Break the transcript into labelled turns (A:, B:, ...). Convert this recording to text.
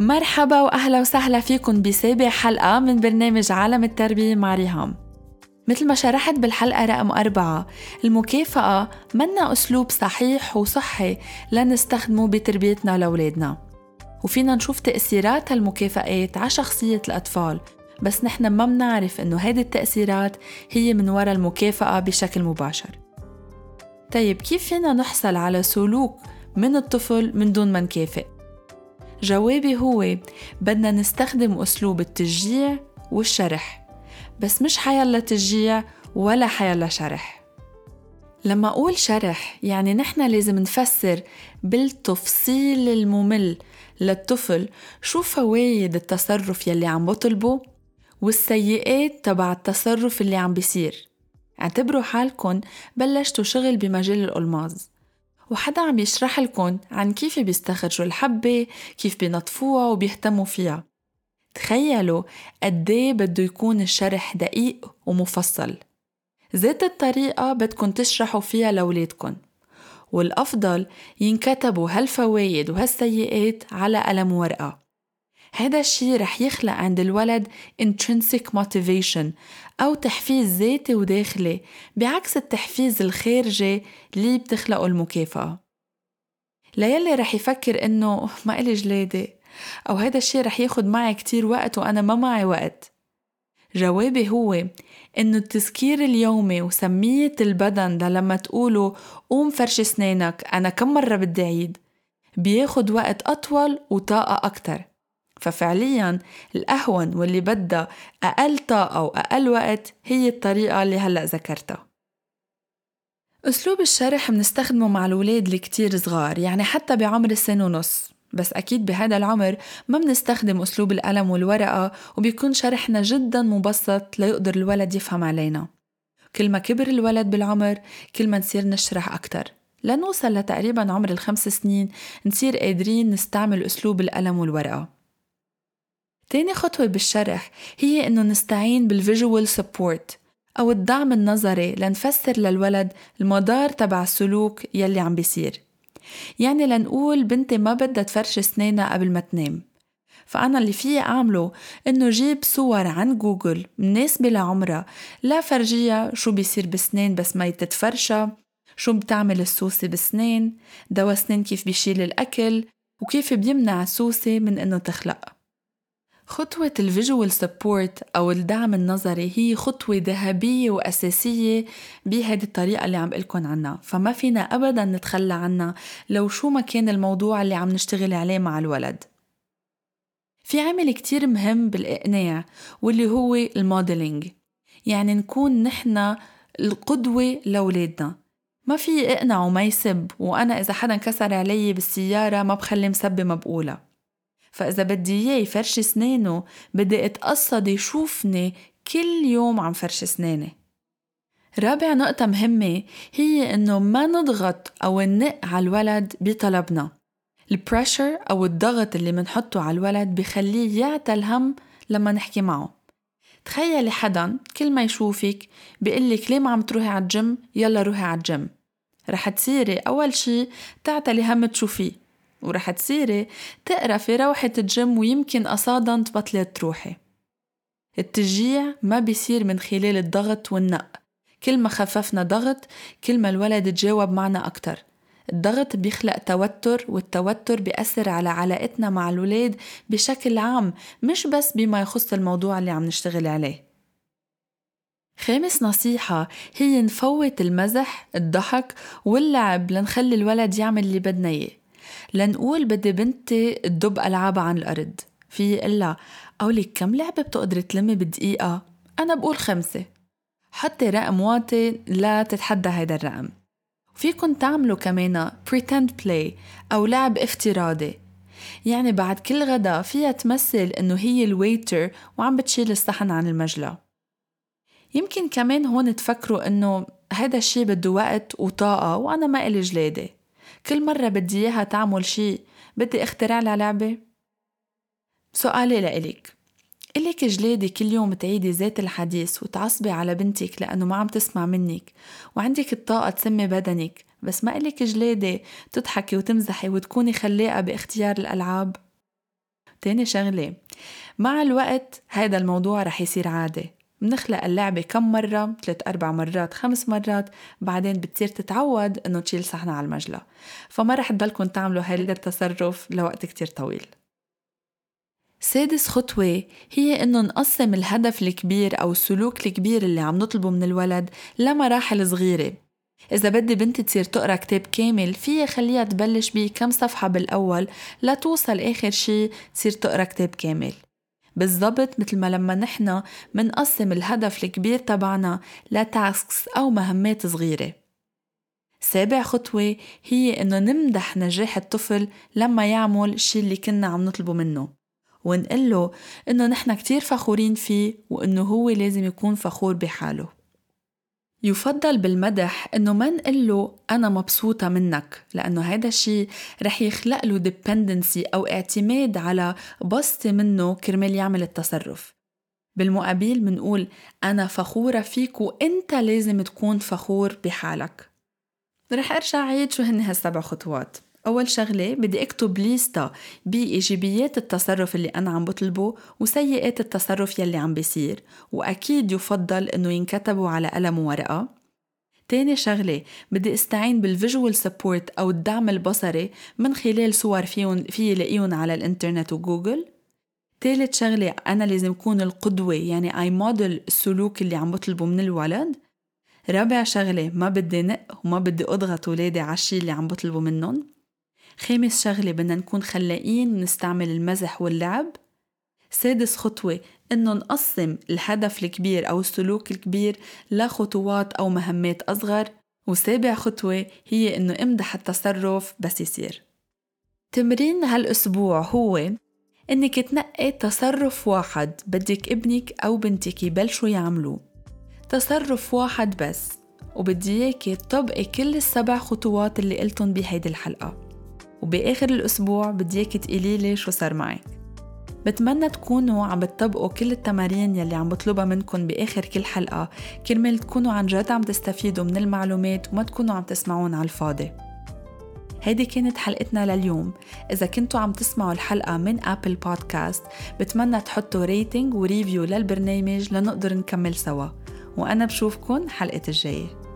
A: مرحبا وأهلا وسهلا فيكم بسابع حلقة من برنامج عالم التربية مع ريهام. مثل ما شرحت بالحلقة رقم أربعة المكافأة منا أسلوب صحيح وصحي لنستخدمه بتربيتنا لأولادنا. وفينا نشوف تأثيرات هالمكافآت على شخصية الأطفال بس نحن ما منعرف إنه هيدي التأثيرات هي من وراء المكافأة بشكل مباشر. طيب كيف فينا نحصل على سلوك من الطفل من دون ما نكافئ؟ جوابي هو بدنا نستخدم أسلوب التشجيع والشرح بس مش حيلا تشجيع ولا حيلا شرح. لما أقول شرح يعني نحن لازم نفسر بالتفصيل الممل للطفل شو فوايد التصرف يلي عم بطلبه والسيئات تبع التصرف اللي عم بيصير. اعتبروا حالكن بلشتوا شغل بمجال الألماظ. وحدا عم يشرح لكم عن كيف بيستخرجوا الحبة كيف بينظفوها وبيهتموا فيها. تخيلوا قديه بده يكون الشرح دقيق ومفصل. ذات الطريقة بدكن تشرحوا فيها لأولادكن. والأفضل ينكتبوا هالفوايد وهالسيئات على قلم ورقة. هذا الشي رح يخلق عند الولد intrinsic motivation أو تحفيز ذاتي وداخلي بعكس التحفيز الخارجي اللي بتخلقه المكافأة. ليلي رح يفكر إنه ما إلي جلادة. أو هذا الشي رح ياخد معي كتير وقت وأنا ما معي وقت. جوابي هو إنه التذكير اليومي وسمية البدن لما تقولوا قوم فرش سنانك أنا كم مرة بدي عيد بياخد وقت أطول وطاقة أكتر. ففعليا الأهون واللي بدها أقل طاقة وأقل وقت هي الطريقة اللي هلأ ذكرتها. أسلوب الشرح منستخدمه مع الولاد اللي كتير صغار يعني حتى بعمر السنة ونص. بس أكيد بهذا العمر ما بنستخدم أسلوب القلم والورقة وبيكون شرحنا جدا مبسط ليقدر الولد يفهم علينا. كل ما كبر الولد بالعمر كل ما نصير نشرح أكتر. لنوصل لتقريبا عمر الخمس سنين نصير قادرين نستعمل أسلوب القلم والورقة. تاني خطوة بالشرح هي إنه نستعين بال visual support أو الدعم النظري لنفسر للولد المدار تبع السلوك يلي عم بيصير. يعني لنقول بنتي ما بدها تفرش سنينها قبل ما تنام. فأنا اللي فيي أعمله إنه جيب صور عن جوجل مناسبة لعمرها لأفرجيها شو بيصير بسنين بس ما يتتفرشى شو بتعمل السوسة بسنين دواء السنين كيف بيشيل الأكل وكيف بيمنع السوسة من إنه تخلق. خطوة ال visual support أو الدعم النظري هي خطوة ذهبية وأساسية بهذه الطريقة اللي عم بقلكن عنها. فما فينا أبدا نتخلى عنها لو شو ما كان الموضوع اللي عم نشتغل عليه مع الولد. في عامل كتير مهم بالإقناع واللي هو ال modeling. يعني نكون نحن القدوة لأولادنا. ما في إقنع وما يسب وأنا إذا حدا كسر علي بالسيارة ما بخلي مسبة مبقولة. فإذا بدي إياه يفرش سنانه بدي أتقصد يشوفني كل يوم عم فرش سناني. رابع نقطة مهمة هي إنه ما نضغط أو ننق على الولد بطلبنا. البريشر أو الضغط اللي منحطه على الولد بخليه يعتى الهم لما نحكي معه. تخيلي حدا كل ما يشوفك بيقلك ليه ما عم تروحي على الجيم يلا روحي على الجيم رح تصيري أول شي تعتلي هم تشوفيه. ورح تصيري تقرفي روحة الجيم ويمكن قصدا تبطلي تروحي التشجيع ما بيصير من خلال الضغط والنق كل ما خففنا ضغط كل ما الولد تجاوب معنا أكتر. الضغط بيخلق توتر والتوتر بيأثر على علاقتنا مع الولاد بشكل عام مش بس بما يخص الموضوع اللي عم نشتغل عليه. خامس نصيحة هي نفوت المزح الضحك واللعب لنخلي الولد يعمل اللي بدنا إياه. لنقول بدي بنتي تدب ألعابها عن الأرض. في إلا قولك كم لعبة بتقدري تلمي بدقيقة؟ أنا بقول خمسة. حطي رقم واطي لا تتحدى هيدا الرقم. فيكن تعملوا كمان pretend play أو لعب افتراضي. يعني بعد كل غدا فيها تمثل إنه هي الويتر وعم بتشيل الصحن عن المجلى يمكن كمان هون تفكروا إنه هذا الشي بده وقت وطاقة وأنا ما إلي جلادة. كل مرة بدي إياها تعمل شي بدي اخترع لها لعبة. سؤالي لإلك. إلك جلادي كل يوم تعيدي ذات الحديث وتعصبي على بنتك لأنه ما عم تسمع منك وعندك الطاقة تسمي بدنك بس ما إلك جلادي تضحكي وتمزحي وتكوني خلاقة باختيار الألعاب؟ تاني شغلة. مع الوقت هذا الموضوع رح يصير عادة. بنخلق اللعبة كم مرة؟ ثلاث أربع مرات خمس مرات. بعدين بتصير تتعود إنه تشيل صحنها على المجلة. فما رح تضلكم تعملوا هذا التصرف لوقت كتير طويل. سادس خطوة هي إنه نقسم الهدف الكبير أو السلوك الكبير اللي عم نطلبه من الولد لمراحل صغيرة. إذا بدي بنتي تصير تقرأ كتاب كامل فيها خليها تبلش بكم صفحة بالأول لتوصل آخر شي تصير تقرأ كتاب كامل. بالضبط مثل ما لما نحن منقسم الهدف الكبير تبعنا لتاسكس أو مهمات صغيرة. سابع خطوة هي إنه نمدح نجاح الطفل لما يعمل الشي اللي كنا عم نطلبه منه. ونقله إنه نحن كتير فخورين فيه وإنه هو لازم يكون فخور بحاله. يفضل بالمدح إنه ما نقله أنا مبسوطة منك لأنه هذا الشيء رح يخلق له ديبندنسي أو اعتماد على بسطة منه كرمال يعمل التصرف. بالمقابل منقول أنا فخورة فيك وإنت لازم تكون فخور بحالك. رح أرجع عيد شو هن هالسبع خطوات. أول شغلة بدي أكتب ليستا بإيجابيات التصرف اللي أنا عم بطلبه وسيئات التصرف يلي عم بيصير وأكيد يفضل إنه ينكتبوا على قلم وورقة. تاني شغلة بدي استعين بال visual support أو الدعم البصري من خلال صور فيني لاقيهم على الإنترنت وجوجل. تالت شغلة أنا لازم أكون القدوة يعني I model السلوك اللي عم بطلبه من الولد. رابع شغلة ما بدي نق وما بدي أضغط ولادي على الشي اللي عم بطلبه منهم. خامس شغلة بدنا نكون خلاقين ونستعمل المزح واللعب. سادس خطوة إنه نقسم الهدف الكبير أو السلوك الكبير لخطوات أو مهمات أصغر. وسابع خطوة هي إنه امدح التصرف بس يصير. تمرين هالأسبوع هو إنك تنقي تصرف واحد بدك ابنك أو بنتك يبلشوا يعملوه تصرف واحد بس وبدي إياكي تطبقي كل السبع خطوات اللي قلتن بهيدي الحلقة. وبآخر الأسبوع بدي إياك تقولي لي شو صار معك بتمنى تكونوا عم بتطبقوا كل التمارين يلي عم بطلبها منكم بآخر كل حلقة كرمال تكونوا عن جد عم تستفيدوا من المعلومات وما تكونوا عم تسمعون على الفاضي. هيدي كانت حلقتنا لليوم. إذا كنتوا عم تسمعوا الحلقة من أبل بودكاست بتمنى تحطوا rating و review للبرنامج لنقدر نكمل سوا. وأنا بشوفكن حلقة الجاية.